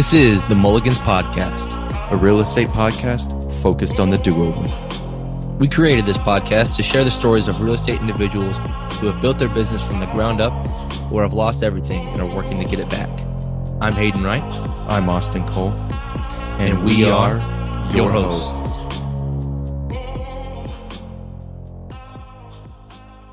This is the Mulligans Podcast, a real estate podcast focused on the do over. We created this podcast to share the stories of real estate individuals who have built their business from the ground up or have lost everything and are working to get it back. I'm Hayden Wright. I'm Austin Cole. And, and we, we, are, your hosts.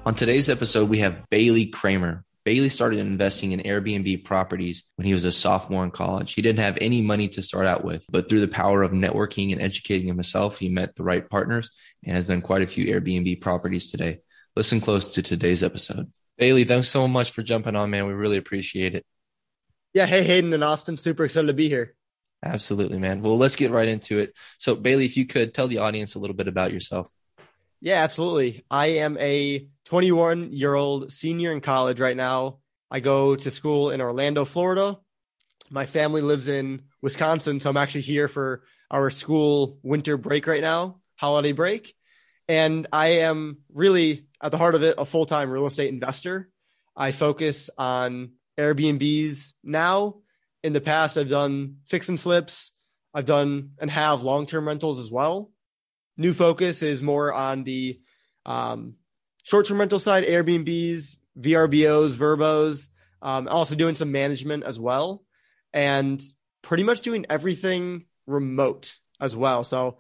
On today's episode, we have Bailey Kramer. Bailey started investing in Airbnb properties when he was a sophomore in college. He didn't have any money to start out with, but through the power of networking and educating himself, he met the right partners and has done quite a few Airbnb properties today. Listen close to today's episode. Bailey, thanks so much for jumping on, man. We really appreciate it. Yeah. Hey, Hayden and Austin. Super excited to be here. Absolutely, man. Well, let's get right into it. So, Bailey, if you could tell the audience a little bit about yourself. Yeah, absolutely. I am a 21 year old senior in college right now. I go to school in Orlando, Florida. My family lives in Wisconsin, so I'm actually here for our school winter break right now, holiday break. And I am really at the heart of it a full time real estate investor. I focus on Airbnbs now. In the past, I've done fix and flips. I've done and have long term rentals as well. New focus is more on the um, short-term rental side, Airbnbs, VRBOs, Verbos, um, also doing some management as well, and pretty much doing everything remote as well. So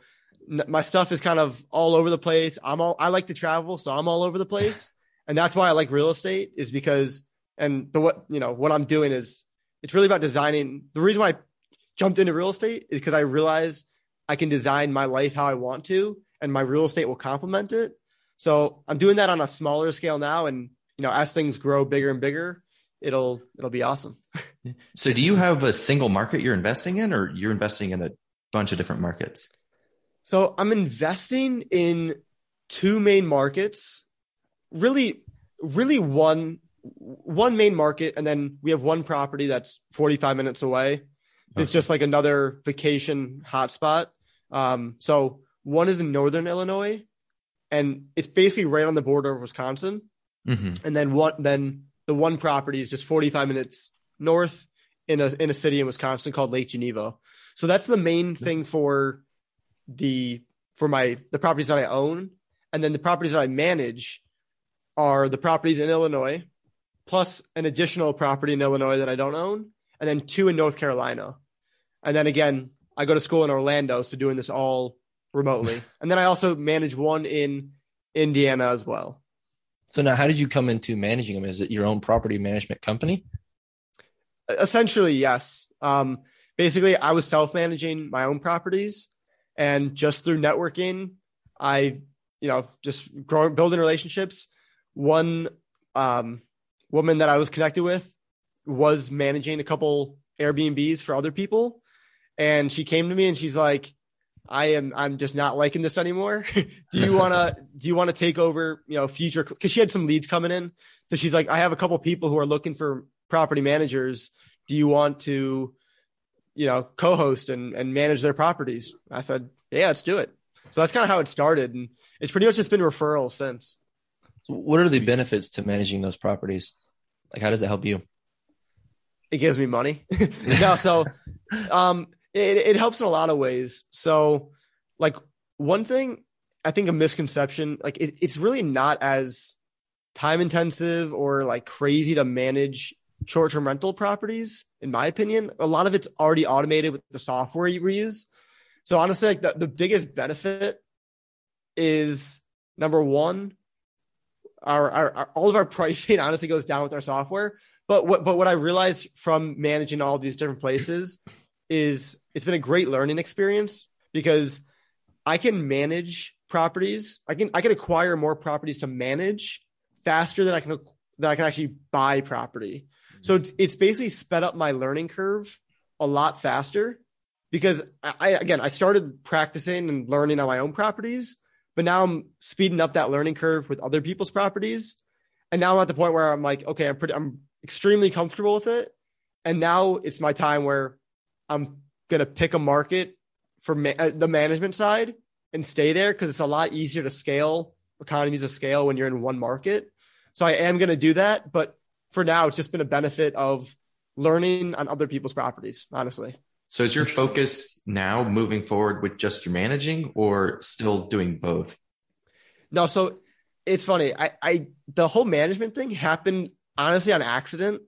n- my stuff is kind of all over the place. I'm all I like to travel, so I'm all over the place, and that's why I like real estate is because and the what you know what I'm doing is it's really about designing. The reason why I jumped into real estate is because I realized I can design my life how I want to, and my real estate will complement it. So I'm doing that on a smaller scale now, and you know, as things grow bigger and bigger, it'll it'll be awesome. so, do you have a single market you're investing in, or you're investing in a bunch of different markets? So I'm investing in two main markets. Really, really one one main market, and then we have one property that's 45 minutes away. It's just like another vacation hotspot. Um, so one is in northern Illinois, and it's basically right on the border of Wisconsin. Mm-hmm. And then what? Then the one property is just 45 minutes north in a in a city in Wisconsin called Lake Geneva. So that's the main thing for the for my the properties that I own, and then the properties that I manage are the properties in Illinois, plus an additional property in Illinois that I don't own, and then two in North Carolina. And then again, I go to school in Orlando, so doing this all remotely. and then I also manage one in Indiana as well. So now, how did you come into managing them? Is it your own property management company? Essentially, yes. Um, basically, I was self-managing my own properties, and just through networking, I, you know, just growing, building relationships. One um, woman that I was connected with was managing a couple Airbnbs for other people, and she came to me and she's like, I am I'm just not liking this anymore. do you want to do you want to take over, you know, future cuz she had some leads coming in. So she's like I have a couple people who are looking for property managers. Do you want to you know, co-host and and manage their properties? I said, "Yeah, let's do it." So that's kind of how it started and it's pretty much just been referrals since. So what are the benefits to managing those properties? Like how does it help you? It gives me money. no, so um it, it helps in a lot of ways. So, like one thing I think a misconception, like it, it's really not as time intensive or like crazy to manage short term rental properties, in my opinion. A lot of it's already automated with the software you reuse. So honestly, like the, the biggest benefit is number one, our, our, our, all of our pricing honestly goes down with our software. But what but what I realized from managing all these different places is it's been a great learning experience because I can manage properties. I can I can acquire more properties to manage faster than I can that I can actually buy property. So it's, it's basically sped up my learning curve a lot faster because I again I started practicing and learning on my own properties, but now I'm speeding up that learning curve with other people's properties. And now I'm at the point where I'm like, okay, I'm pretty I'm extremely comfortable with it. And now it's my time where I'm going to pick a market for ma- uh, the management side and stay there because it's a lot easier to scale economies of scale when you're in one market. So I am going to do that. But for now, it's just been a benefit of learning on other people's properties, honestly. So is your focus now moving forward with just your managing or still doing both? No, so it's funny. I, I the whole management thing happened honestly on accident.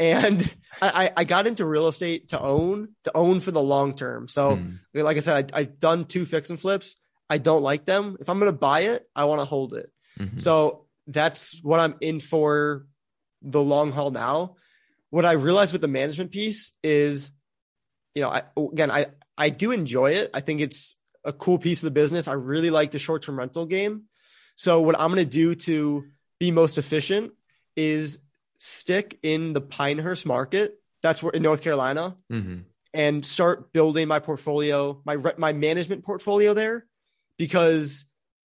And I, I got into real estate to own, to own for the long term. So, Hmm. like I said, I, I've done two fix and flips. I don't like them. If I'm going to buy it, I want to hold it. Mhm. So that's what I'm in for the long haul now. What I realized with the management piece is, you know, I, again, I, I do enjoy it. I think it's a cool piece of the business. I really like the short term rental game. So what I'm going to do to be most efficient is stick in the Pinehurst market. That's where in North Carolina Mhm. and start building my portfolio, my re- my management portfolio there, because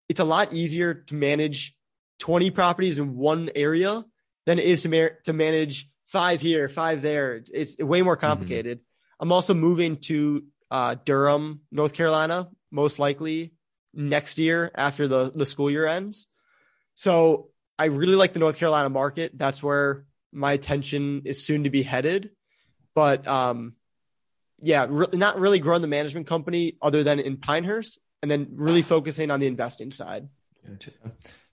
it's a lot easier to manage 20 properties in one area than it is to ma- to manage five here, five there. It's, it's way more complicated. I'm also moving to uh, Durham, North Carolina, most likely next year after the the school year ends. So I really like the North Carolina market. That's where my attention is soon to be headed. But um, yeah, re- not really growing the management company other than in Pinehurst, and then really focusing on the investing side. Gotcha.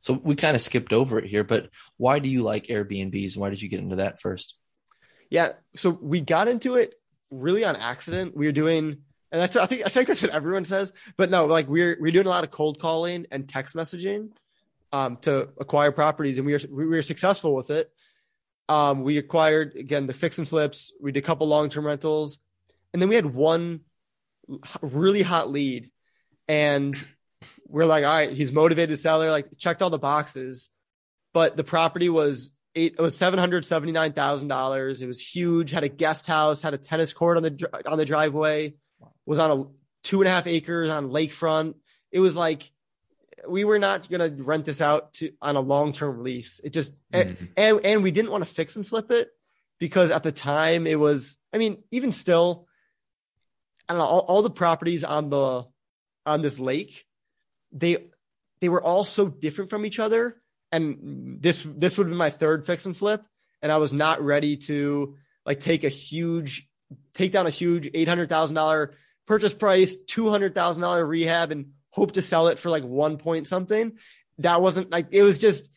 So we kind of skipped over it here, but why do you like Airbnbs? Why did you get into that first? Yeah, so we got into it really on accident. We were doing, and that's I think I think that's what everyone says, but no, like we're we're doing a lot of cold calling and text messaging um, to acquire properties, and we were we were successful with it. Um, we acquired again the fix and flips. We did a couple long term rentals, and then we had one really hot lead, and we're like, all right, he's motivated seller, like checked all the boxes, but the property was eight. It was seven hundred seventy nine thousand dollars. It was huge. Had a guest house. Had a tennis court on the on the driveway. Was on a two and a half acres on lakefront. It was like we were not going to rent this out to on a long term lease. It just and, Mhm. and and we didn't want to fix and flip it because at the time it was. I mean, even still, I don't know. All, all the properties on the on this lake, they they were all so different from each other. And this this would be my third fix and flip, and I was not ready to like take a huge take down a huge eight hundred thousand dollar purchase price, two hundred thousand dollar rehab, and hope to sell it for like one point something. That wasn't like it was just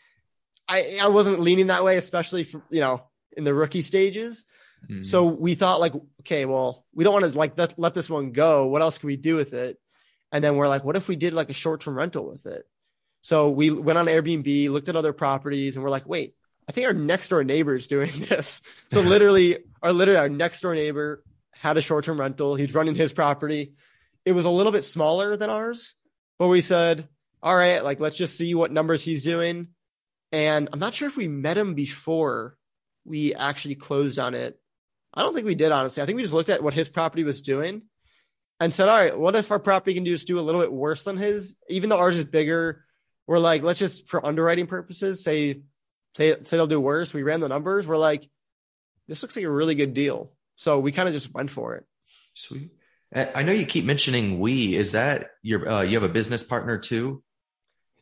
I I wasn't leaning that way, especially for you know in the rookie stages. Mhm. So we thought like, okay, well, we don't want to like let, let this one go. What else can we do with it? And then we're like, what if we did like a short term rental with it? So we went on Airbnb, looked at other properties, and we're like, wait, I think our next door neighbor is doing this. So literally, our literally our next door neighbor had a short term rental. He's running his property. It was a little bit smaller than ours, but we said, all right, like let's just see what numbers he's doing. And I'm not sure if we met him before we actually closed on it. I don't think we did, honestly. I think we just looked at what his property was doing and said, all right, what if our property can just do a little bit worse than his? Even though ours is bigger, we're like, let's just, for underwriting purposes, say, say, say it'll do worse. We ran the numbers. We're like, this looks like a really good deal. So we kind of just went for it. Sweet. I I know you keep mentioning we. Is that your? Uh, you have a business partner too?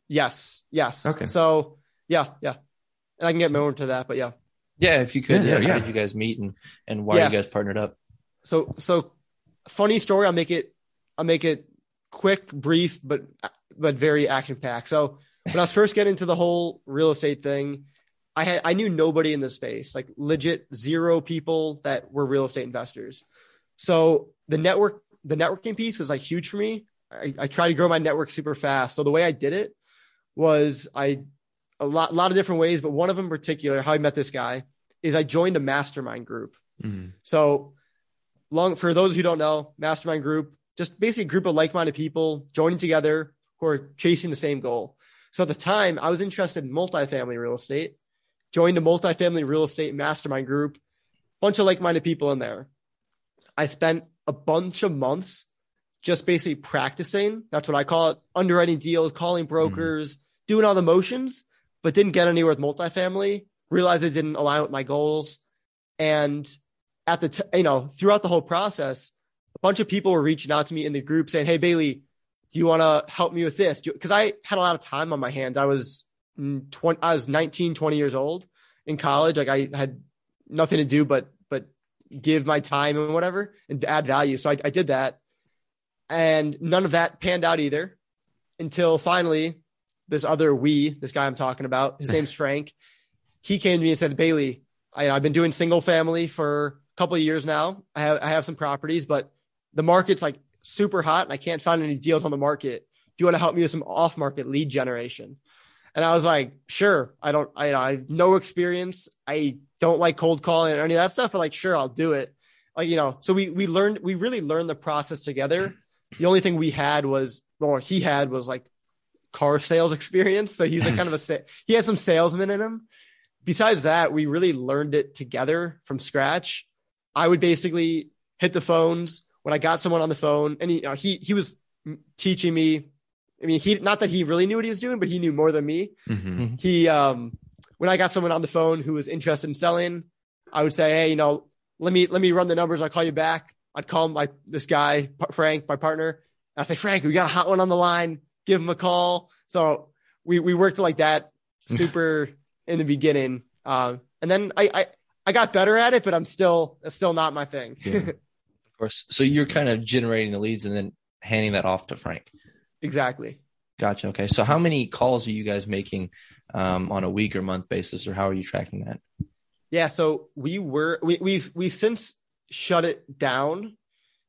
Yes. Yes. Okay. So yeah, yeah. And I can get more into that, but yeah. Yeah, if you could. Yeah, Yeah, yeah. how did you guys meet and and why Yeah. are you guys partnered up? So so funny story. I'll make it I'll make it quick, brief, but but very action packed. So when I was first getting into the whole real estate thing, I had I knew nobody in the space, like legit zero people that were real estate investors. So the network the networking piece was like huge for me. I, I tried to grow my network super fast. So the way I did it was I a lot a lot of different ways, but one of them in particular, how I met this guy is I joined a mastermind group. Mhm. So long for those who don't know, mastermind group, just basically a group of like-minded people joining together who are chasing the same goal. So at the time, I was interested in multifamily real estate, joined a multifamily real estate mastermind group, bunch of like-minded people in there. I spent a bunch of months just basically practicing. That's what I call it, underwriting deals, calling brokers, doing all the motions, but didn't get anywhere with multifamily. Realized it didn't align with my goals. And at the t- you know throughout the whole process a bunch of people were reaching out to me in the group saying hey bailey do you want to help me with this because i had a lot of time on my hands i was mm, 20 i was 19 20 years old in college like i had nothing to do but give my time and whatever and add value. So I, I did that. And none of that panned out either until finally this other we, this guy I'm talking about, his name's Frank. He came to me and said, Bailey, I, I've been doing single family for a couple of years now. I have, I have some properties, but the market's like super hot and I can't find any deals on the market. Do you want to help me with some off market lead generation? And I was like, sure. I don't, I, I have no experience. I don't like cold calling or any of that stuff, but like, sure, I'll do it. Like, you know, so we, we learned, we really learned the process together. The only thing we had was, or he had was like car sales experience. So he's like kind of a, he had some salesman in him. Besides that, we really learned it together from scratch. I would basically hit the phones when I got someone on the phone and he, you know, he, he was teaching me I mean, he not that he really knew what he was doing, but he knew more than me. Mm-hmm. He um when I got someone on the phone who was interested in selling, I would say, hey, you know, let me let me run the numbers. I'll call you back. I'd call my this guy Frank, my partner. I say, Frank, we got a hot one on the line. Give him a call. So we we worked like that, super in the beginning. Uh, and then I, I I got better at it, but I'm still it's still not my thing. Yeah. of course. So you're kind of generating the leads and then handing that off to Frank. Exactly. Gotcha. Okay. So how many calls are you guys making um, on a week or month basis, or how are you tracking that? Yeah. So we were we, we've we've since shut it down,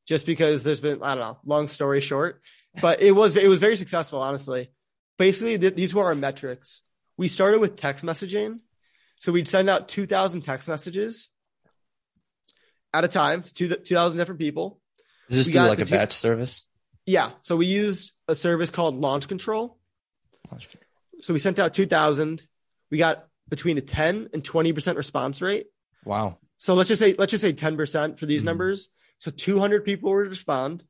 just because there's been I don't know. Long story short, but it was it was very successful, honestly. Basically, th- these were our metrics. We started with text messaging, so we'd send out two thousand text messages at a time to two thousand different people. Is this we through like a two- batch service? Yeah. So we used a service called Launch Control. Launch Control. So we sent out 2,000. We got between a 10 and 20% response rate. Wow. So let's just say, let's just say 10% for these mm-hmm. numbers. So 200 people would respond.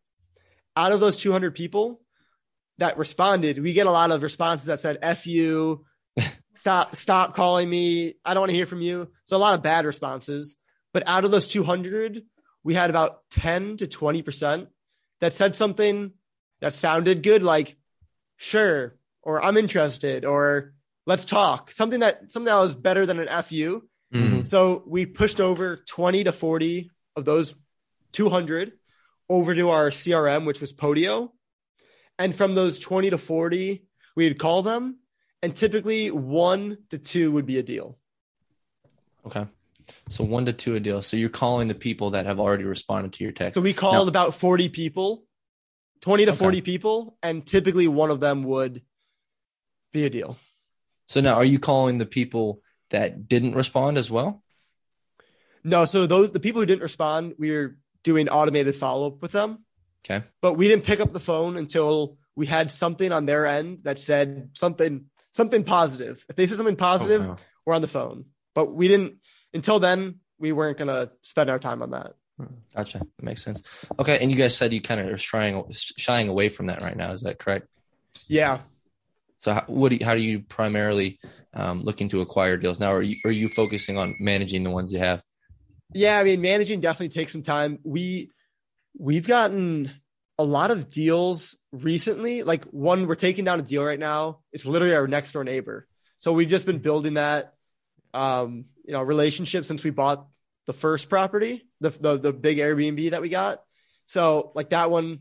Out of those 200 people that responded, we get a lot of responses that said, F you, stop, stop calling me. I don't want to hear from you. So a lot of bad responses. But out of those 200, we had about 10 to 20% that said something that sounded good, like sure, or I'm interested, or let's talk. Something that something that was better than an FU. Mm-hmm. So we pushed over 20 to 40 of those 200 over to our CRM, which was Podio. And from those 20 to 40, we'd call them, and typically one to two would be a deal. Okay. So one to two a deal. So you're calling the people that have already responded to your text. So we called now, about 40 people, 20 to okay. 40 people, and typically one of them would be a deal. So now are you calling the people that didn't respond as well? No, so those the people who didn't respond, we were doing automated follow-up with them. Okay. But we didn't pick up the phone until we had something on their end that said something something positive. If they said something positive, oh, wow. we're on the phone. But we didn't until then, we weren't going to spend our time on that. Gotcha. That makes sense. Okay. And you guys said you kind of are shying, shying away from that right now. Is that correct? Yeah. So how, what do you, how do you primarily um, looking to acquire deals now? Are you, are you focusing on managing the ones you have? Yeah. I mean, managing definitely takes some time. We, we've gotten a lot of deals recently. Like one, we're taking down a deal right now. It's literally our next door neighbor. So we've just been building that um, you know, relationship since we bought the first property, the, the, the big Airbnb that we got. So like that one,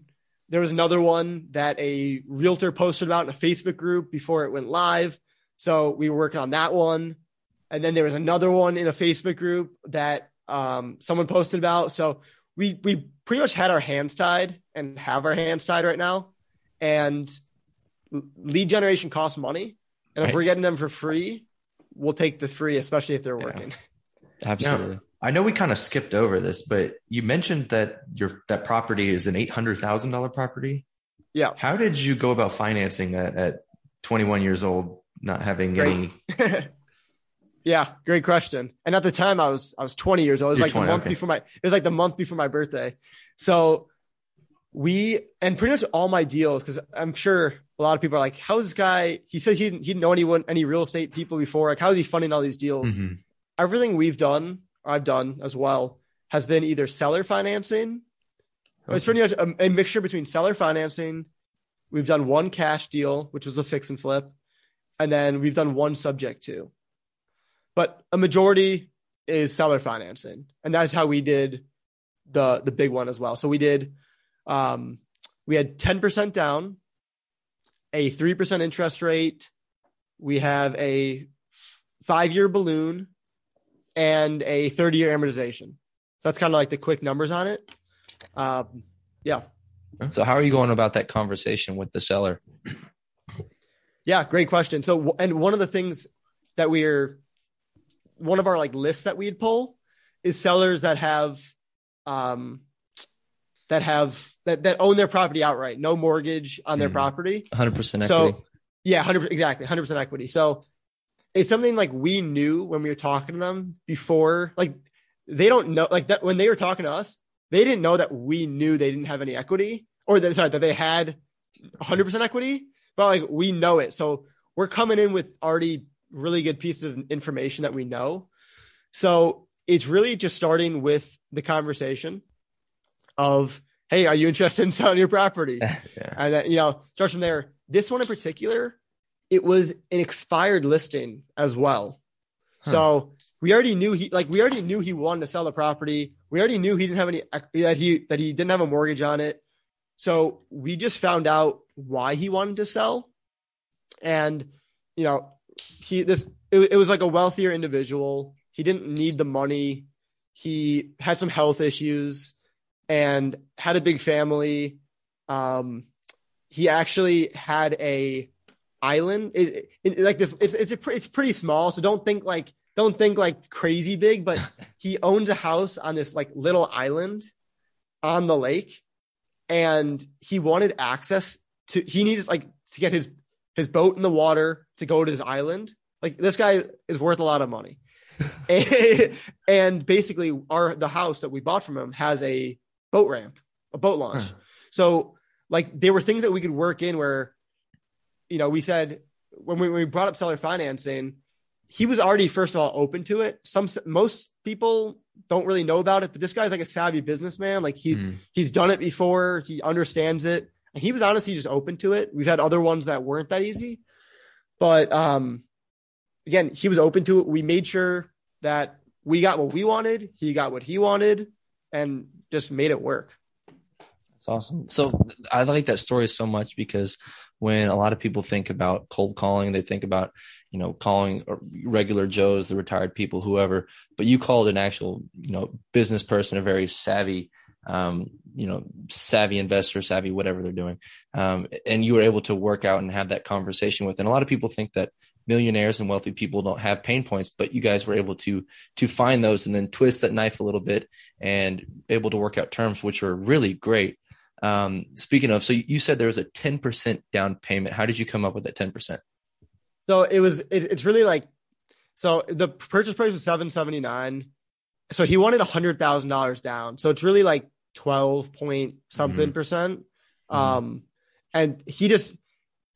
there was another one that a realtor posted about in a Facebook group before it went live. So we were working on that one. And then there was another one in a Facebook group that um, someone posted about. So we we pretty much had our hands tied and have our hands tied right now. And lead generation costs money. And if right. we're getting them for free, we'll take the free, especially if they're working. Yeah. Absolutely. I know we kind of skipped over this, but you mentioned that your that property is an eight hundred thousand dollar property. Yeah. How did you go about financing that at twenty one years old, not having great. any? yeah, great question. And at the time, I was I was twenty years old. It was You're like 20, the month okay. before my it was like the month before my birthday. So we and pretty much all my deals because I'm sure a lot of people are like, "How's this guy?" He says he didn't, he didn't know anyone, any real estate people before. Like, how is he funding all these deals? Mm-hmm. Everything we've done, I've done as well, has been either seller financing. Okay. It's pretty much a, a mixture between seller financing. We've done one cash deal, which was a fix and flip, and then we've done one subject to. But a majority, is seller financing, and that's how we did the the big one as well. So we did, um, we had ten percent down, a three percent interest rate. We have a five year balloon and a 30 year amortization. That's kind of like the quick numbers on it. Um, yeah. So how are you going about that conversation with the seller? Yeah, great question. So, and one of the things that we're, one of our like lists that we'd pull is sellers that have, um, that have that that own their property outright, no mortgage on their Mhm. property. 100% equity. So, yeah, hundred exactly, hundred percent equity. So, it's something like we knew when we were talking to them before. Like, they don't know, like that when they were talking to us, they didn't know that we knew they didn't have any equity, or that sorry that they had hundred percent equity. But like we know it, so we're coming in with already really good pieces of information that we know. So it's really just starting with the conversation of, "Hey, are you interested in selling your property?" Yeah. and then you know starts from there. This one in particular, it was an expired listing as well. So we already knew he like we already knew he wanted to sell the property. We already knew he didn't have any that he that he didn't have a mortgage on it. So we just found out why he wanted to sell, and you know he this it, it was like a wealthier individual. He didn't need the money. He had some health issues and had a big family. Um, he actually had a island. It, it, like this it's it's a, it's pretty small so don't think like don't think like crazy big but he owns a house on this like little island on the lake and he wanted access to he needs like to get his his boat in the water to go to his island. Like this guy is worth a lot of money. And, and basically our the house that we bought from him has a boat ramp a boat launch. Huh. so like there were things that we could work in where you know we said when we, when we brought up seller financing he was already first of all open to it. Some most people don't really know about it but this guy's like a savvy businessman. Like he Mm. he's done it before. He understands it. And he was honestly just open to it. We've had other ones that weren't that easy. But um again he was open to it. We made sure that we got what we wanted. He got what he wanted and just made it work. That's awesome. So I like that story so much because when a lot of people think about cold calling, they think about, you know, calling regular Joes, the retired people, whoever, but you called an actual, you know, business person, a very savvy, um, you know, savvy investor, savvy, whatever they're doing. Um, and you were able to work out and have that conversation with, and a lot of people think that millionaires and wealthy people don't have pain points, but you guys were able to, to find those and then twist that knife a little bit and able to work out terms, which were really great. Um, speaking of, so you said there was a 10% down payment. How did you come up with that 10%? So it was it, it's really like so the purchase price was seven seventy nine. So he wanted a hundred thousand dollars down. So it's really like twelve point something Mhm. percent. Mhm. Um and he just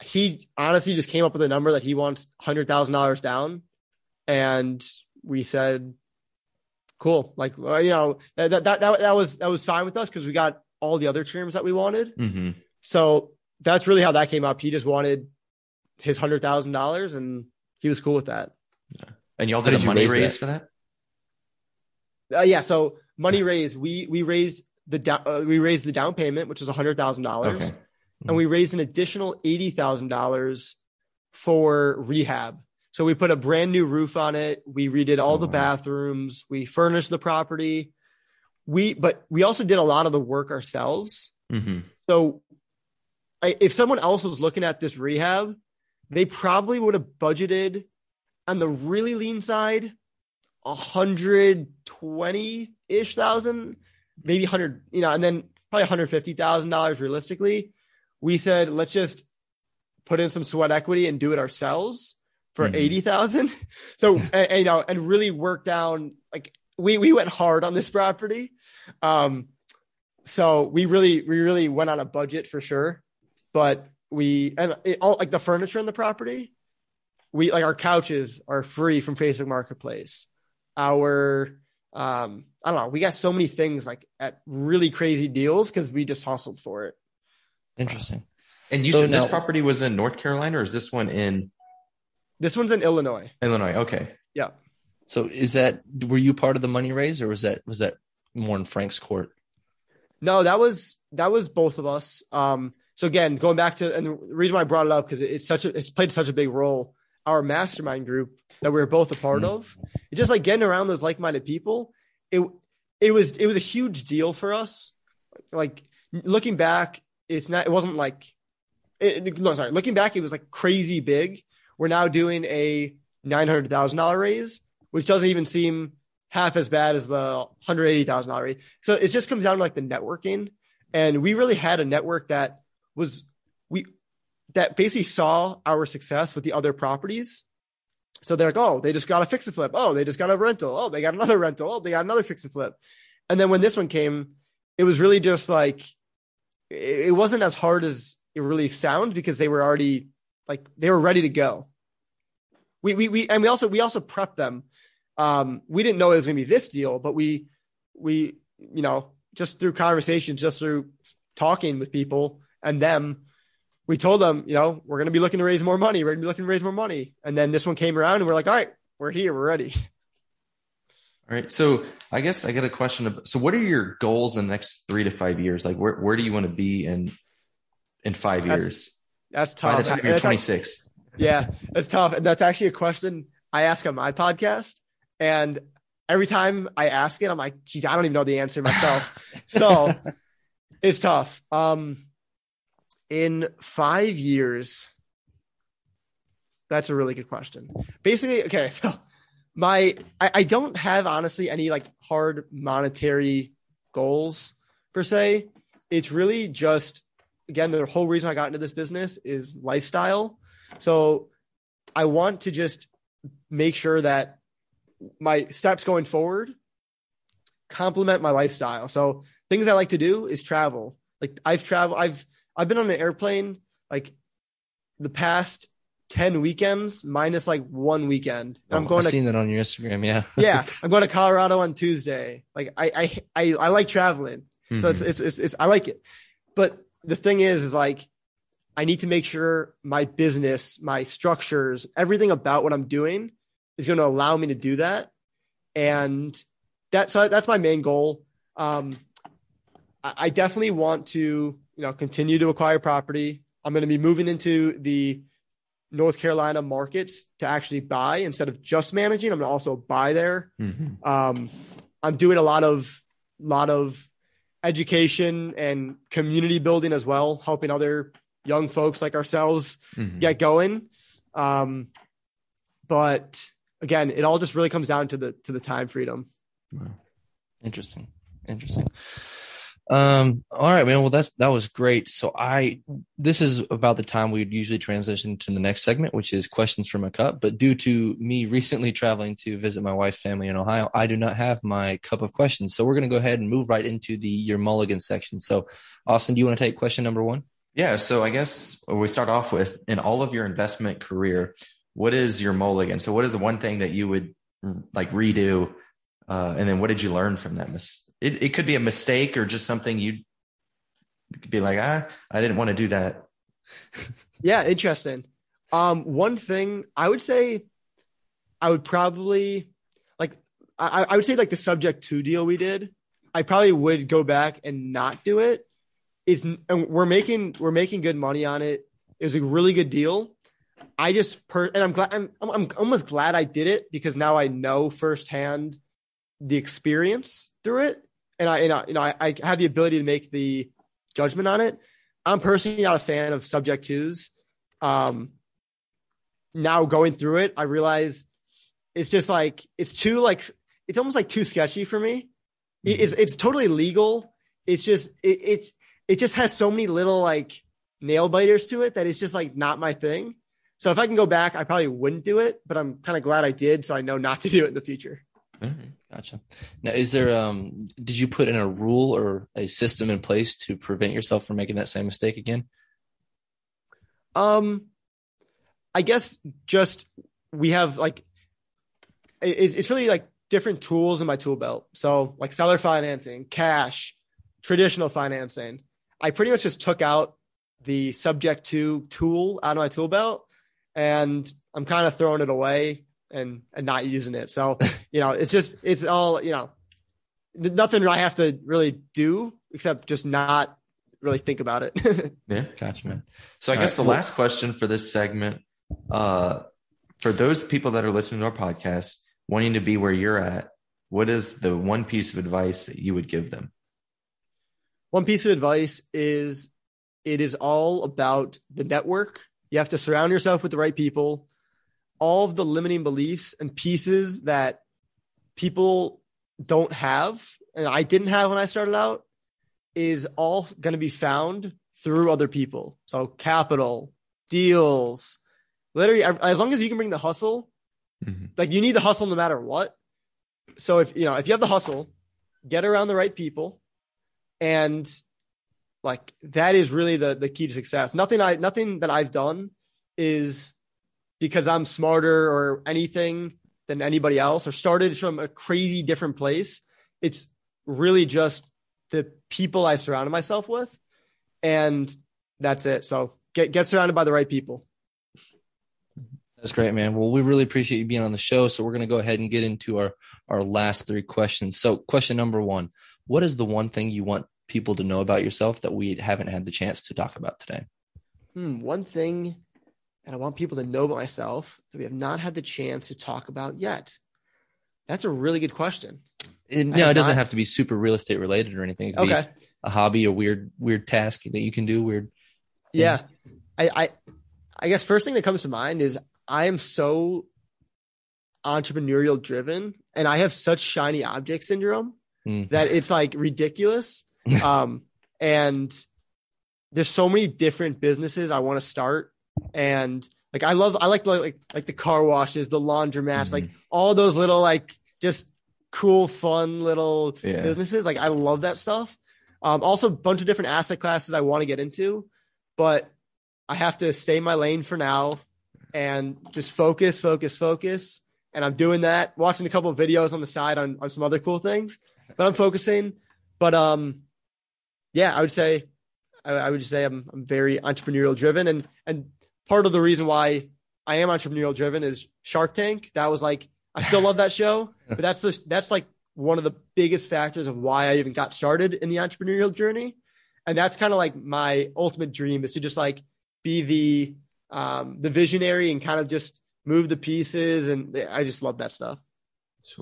he honestly just came up with a number that he wants hundred thousand dollars down. And we said, cool. Like well, you know, that that that that was that was fine with us because we got all the other terms that we wanted. Mhm. So that's really how that came up. He just wanted his hundred thousand dollars, and he was cool with that. Yeah. And y'all How did a money raise raise that? for that? Uh, yeah. So money raised, we we raised the down, uh, we raised the down payment, which was hundred thousand dollars, Okay. and we raised an additional eighty thousand dollars for rehab. So we put a brand new roof on it. We redid all Oh, the wow. bathrooms. We furnished the property. We but we also did a lot of the work ourselves. hmm So I, if someone else was looking at this rehab, they probably would have budgeted on the really lean side, a hundred twenty ish thousand, maybe hundred, you know, and then probably hundred fifty thousand dollars realistically. We said let's just put in some sweat equity and do it ourselves for Mhm. eighty thousand. So and, and, you know, and really work down like we we went hard on this property. Um, so we really we really went on a budget for sure but we and it, all like the furniture in the property we like our couches are free from facebook marketplace our um i don't know we got so many things like at really crazy deals because we just hustled for it Interesting. And you So said this property was in North Carolina, or is this one in this one's in illinois Illinois? Okay. yeah So is that were you part of the money raise or was that was that more in Frank's court? No, that was that was both of us. Um, so again, going back to and the reason why I brought it up because it, it's such a it's played such a big role. Our mastermind group that we were both a part Mhm. of, it's just like getting around those like minded people. It it was it was a huge deal for us. Like looking back, it's not it wasn't like it, no sorry looking back it was like crazy big. We're now doing a nine hundred thousand dollar raise, which doesn't even seem half as bad as the hundred eighty thousand dollar raise. So it just comes down to like the networking, and we really had a network that was we that basically saw our success with the other properties. So they're like, oh, they just got a fix and flip. Oh, they just got a rental. Oh, they got another rental. Oh, they got another fix and flip. And then when this one came, it was really just like it, it wasn't as hard as it really sounds because they were already like they were ready to go. We we we and we also we also prepped them. Um, we didn't know it was gonna be this deal, but we we you know just through conversations, just through talking with people and them, we told them, you know, we're gonna be looking to raise more money. We're gonna be looking to raise more money. And then this one came around, and we're like, all right, we're here, we're ready. All right. So I guess I got a question. About, so what are your goals in the next three to five years? Like where, where do you want to be in, in five That's years? That's tough. By the time And you're that's 26. Yeah, that's tough. And that's actually a question I ask on my podcast. And every time I ask it, I'm like, geez, I don't even know the answer myself. so it's tough. Um, in five years, that's a really good question. Basically, okay, so my I, I don't have honestly any like hard monetary goals per se. It's really just again the whole reason I got into this business is lifestyle. So I want to just make sure that my steps going forward complement my lifestyle. So things I like to do is travel. Like I've traveled, I've I've been on an airplane like the past 10 weekends minus like one weekend. And I'm Oh, going I've to seen that on your Instagram. Yeah. yeah, I'm going to Colorado on Tuesday. Like I I I, I like traveling. So it's, Mhm. it's it's it's I like it. But the thing is is like I need to make sure my business, my structures, everything about what I'm doing is going to allow me to do that. And that so that's my main goal. Um I, I definitely want to, you know, continue to acquire property. I'm going to be moving into the North Carolina markets to actually buy instead of just managing. I'm going to also buy there. Mhm. Um, I'm doing a lot of lot of education and community building as well, helping other young folks like ourselves Mhm. get going. Um, but again, it all just really comes down to the to the time freedom. Interesting. Interesting. Um, all right, man. Well, that's that was great. So I this is about the time we'd usually transition to the next segment, which is questions from a cup. But due to me recently traveling to visit my wife's family in Ohio, I do not have my cup of questions. So we're gonna go ahead and move right into the your mulligan section. So Austin, do you want to take question number one? Yeah. So I guess we start off with in all of your investment career, what is your mulligan? So what is the one thing that you would like redo? Uh, and then what did you learn from that? Mis- it, it could be a mistake or just something you'd be like, ah, I didn't want to do that. Yeah, interesting. Um, one thing I would say, I would probably like, I, I would say like the subject to deal we did. I probably would go back and not do it. It's and we're making we're making good money on it. It was a really good deal. I just per and I'm glad I'm I'm, almost glad I did it because now I know firsthand the experience through it, and I and I, you know I, I have the ability to make the judgment on it. I'm personally not a fan of subject twos. Um, now going through it, I realize it's just like it's too like it's almost like too sketchy for me. It- It's it's totally legal. It's just it, it's it just has so many little like nail biters to it that it's just like not my thing. So if I can go back, I probably wouldn't do it, but I'm kind of glad I did, so I know not to do it in the future. All right. Gotcha. Now, is there um did you put in a rule or a system in place to prevent yourself from making that same mistake again? Um, I guess just we have like it's it's really like different tools in my tool belt. So like seller financing, cash, traditional financing. I pretty much just took out the subject to tool out of my tool belt, and I'm kind of throwing it away. and and not using it. So you know, it's just it's all you know, nothing I have to really do except just not really think about it. Yeah. Gotcha, man. So I All guess right. the last question for this segment, uh, for those people that are listening to our podcast, wanting to be where you're at, what is the one piece of advice that you would give them? One piece of advice is it is all about the network. You have to surround yourself with the right people. All of the limiting beliefs and pieces that people don't have, and I didn't have when I started out, is all going to be found through other people. So capital, deals, literally, as long as you can bring the hustle, Mhm. like you need the hustle no matter what. So if you know if you have the hustle, get around the right people, and like that is really the the key to success. Nothing I nothing that I've done is because I'm smarter or anything than anybody else or started from a crazy different place. It's really just the people I surrounded myself with, and that's it. So get get surrounded by the right people. That's great, man. Well, we really appreciate you being on the show. So we're going to go ahead and get into our our last three questions. So, question number one: What is the one thing you want people to know about yourself that we haven't had the chance to talk about today? Hmm, one thing that I want people to know about myself that we have not had the chance to talk about yet. That's a really good question. It, no, it doesn't not- have to be super real estate related or anything. It could Okay. be a hobby, a weird weird task that you can do. Weird. Yeah. I, I I guess first thing that comes to mind is I am so entrepreneurial driven and I have such shiny object syndrome Mm. that it's like ridiculous. um and there's so many different businesses I want to start and like I love I like like like the car washes, the laundromats, like all those little like just cool fun little Yeah. businesses. Like I love that stuff. Um, also a bunch of different asset classes I want to get into, but I have to stay in my lane for now and just focus, focus, focus. And I'm doing that, watching a couple of videos on the side on, on some other cool things, but I'm focusing. But um, yeah, I would say, I, I would just say I'm, I'm very entrepreneurial driven. And, and part of the reason why I am entrepreneurial driven is Shark Tank. That was like, I still love that show, but that's the, that's like one of the biggest factors of why I even got started in the entrepreneurial journey. And that's kind of like my ultimate dream is to just like be the, um, the visionary and kind of just move the pieces. And I just love that stuff.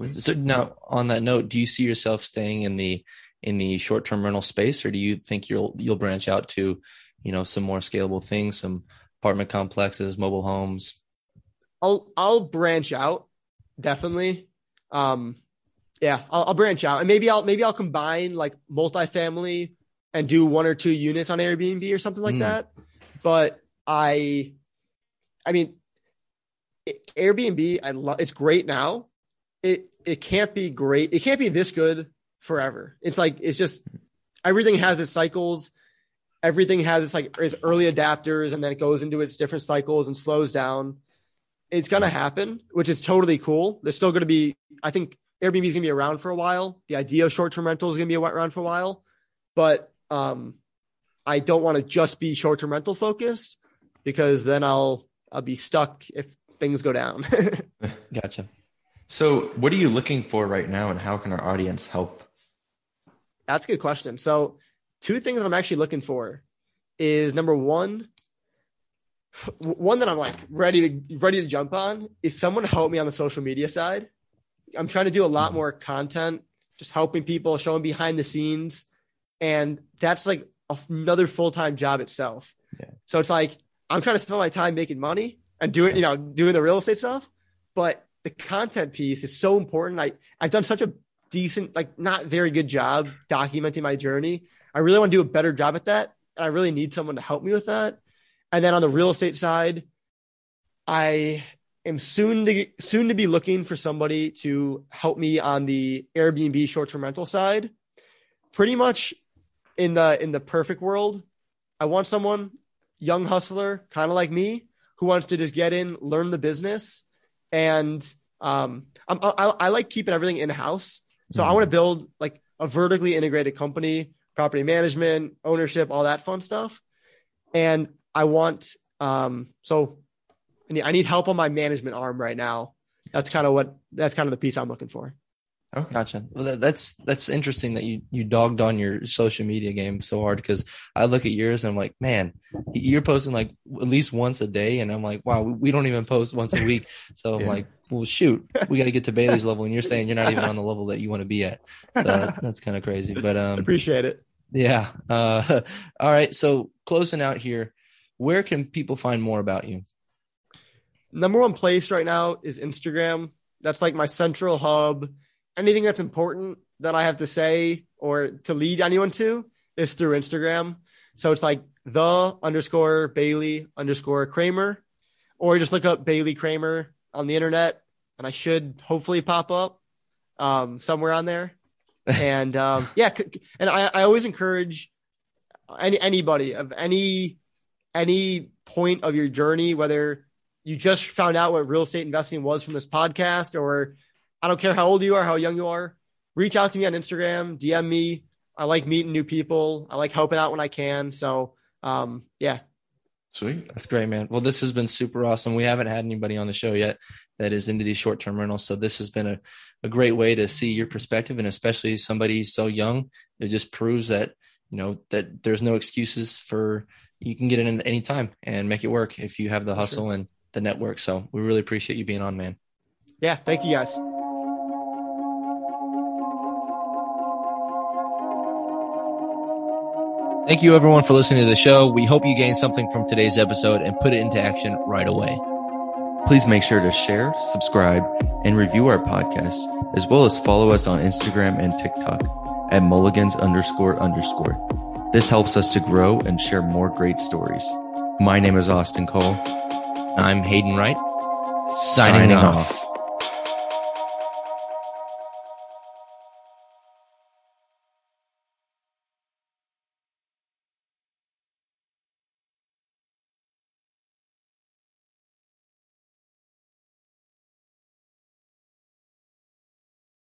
So now, on that note, do you see yourself staying in the in the short term rental space, or do you think you'll you'll branch out to, you know, some more scalable things, some apartment complexes, mobile homes? I'll I'll branch out definitely. Um, yeah, I'll, I'll branch out and maybe I'll maybe I'll combine like multifamily and do one or two units on Airbnb or something like Mm. that. But I, I mean, Airbnb I love it's great now. It it can't be great. It can't be this good forever. It's like it's just everything has its cycles. Everything has its like its early adapters, and then it goes into its different cycles and slows down it's going to happen, which is totally cool. There's still going to be, I think Airbnb is going to be around for a while. The idea of short-term rental is going to be around for a while, but um, I don't want to just be short-term rental focused because then I'll I'll be stuck if things go down. Gotcha. So, what are you looking for right now, and how can our audience help? That's a good question. So, two things that I'm actually looking for is number one, one that I'm like ready to ready to jump on is someone to help me on the social media side. I'm trying to do a lot mm-hmm. more content, just helping people, showing behind the scenes, and that's like another full time job itself. Yeah. So it's like I'm trying to spend my time making money and doing you know doing the real estate stuff, but the content piece is so important. I I've done such a decent like not very good job documenting my journey. I really want to do a better job at that, and I really need someone to help me with that. And then on the real estate side, I am soon to soon to be looking for somebody to help me on the Airbnb short-term rental side. Pretty much in the in the perfect world, I want someone young hustler, kind of like me, who wants to just get in, learn the business, and um, I'm, I, I like keeping everything in house. So I Mhm. want to build like a vertically integrated company, property management, ownership, all that fun stuff. And I want um, so I need, I need help on my management arm right now. that's kind of what that's kind of the piece I'm looking for. Okay. Gotcha. Well, that, that's that's interesting that you you dogged on your social media game so hard because I look at yours and I'm like, man, you're posting like at least once a day, and I'm like, wow, we, don't even post once a week. So I'm like, well, shoot, we got to get to Bailey's level, and you're saying you're not even on the level that you want to be at. So that, that's kind of crazy, but um, appreciate it. Yeah. Uh, all right. So closing out here, where can people find more about you? Number one place right now is Instagram. That's like my central hub anything that's important that I have to say or to lead anyone to is through Instagram. So it's like the underscore Bailey underscore Kramer, or just look up Bailey Kramer on the internet, and I should hopefully pop up um, somewhere on there. and um, yeah, and I, I always encourage any anybody of any any point of your journey, whether you just found out what real estate investing was from this podcast, or I don't care how old you are, how young you are. Reach out to me on Instagram, DM me. I like meeting new people. I like helping out when I can. So, um, yeah. Sweet. That's great, man. Well, this has been super awesome. We haven't had anybody on the show yet that is into these short term rentals. So this has been a, a great way to see your perspective and especially somebody so young. It just proves that, you know, that there's no excuses for you can get in at any time and make it work if you have the hustle sure. and the network. So we really appreciate you being on, man. Yeah. Thank you guys. Thank you, everyone, for listening to the show. We hope you gained something from today's episode and put it into action right away. Please make sure to share, subscribe, and review our podcast, as well as follow us on Instagram and TikTok at mulligans underscore underscore. This helps us to grow and share more great stories. My name is Austin Cole. I'm Hayden Wright. Signing, Signing off. off.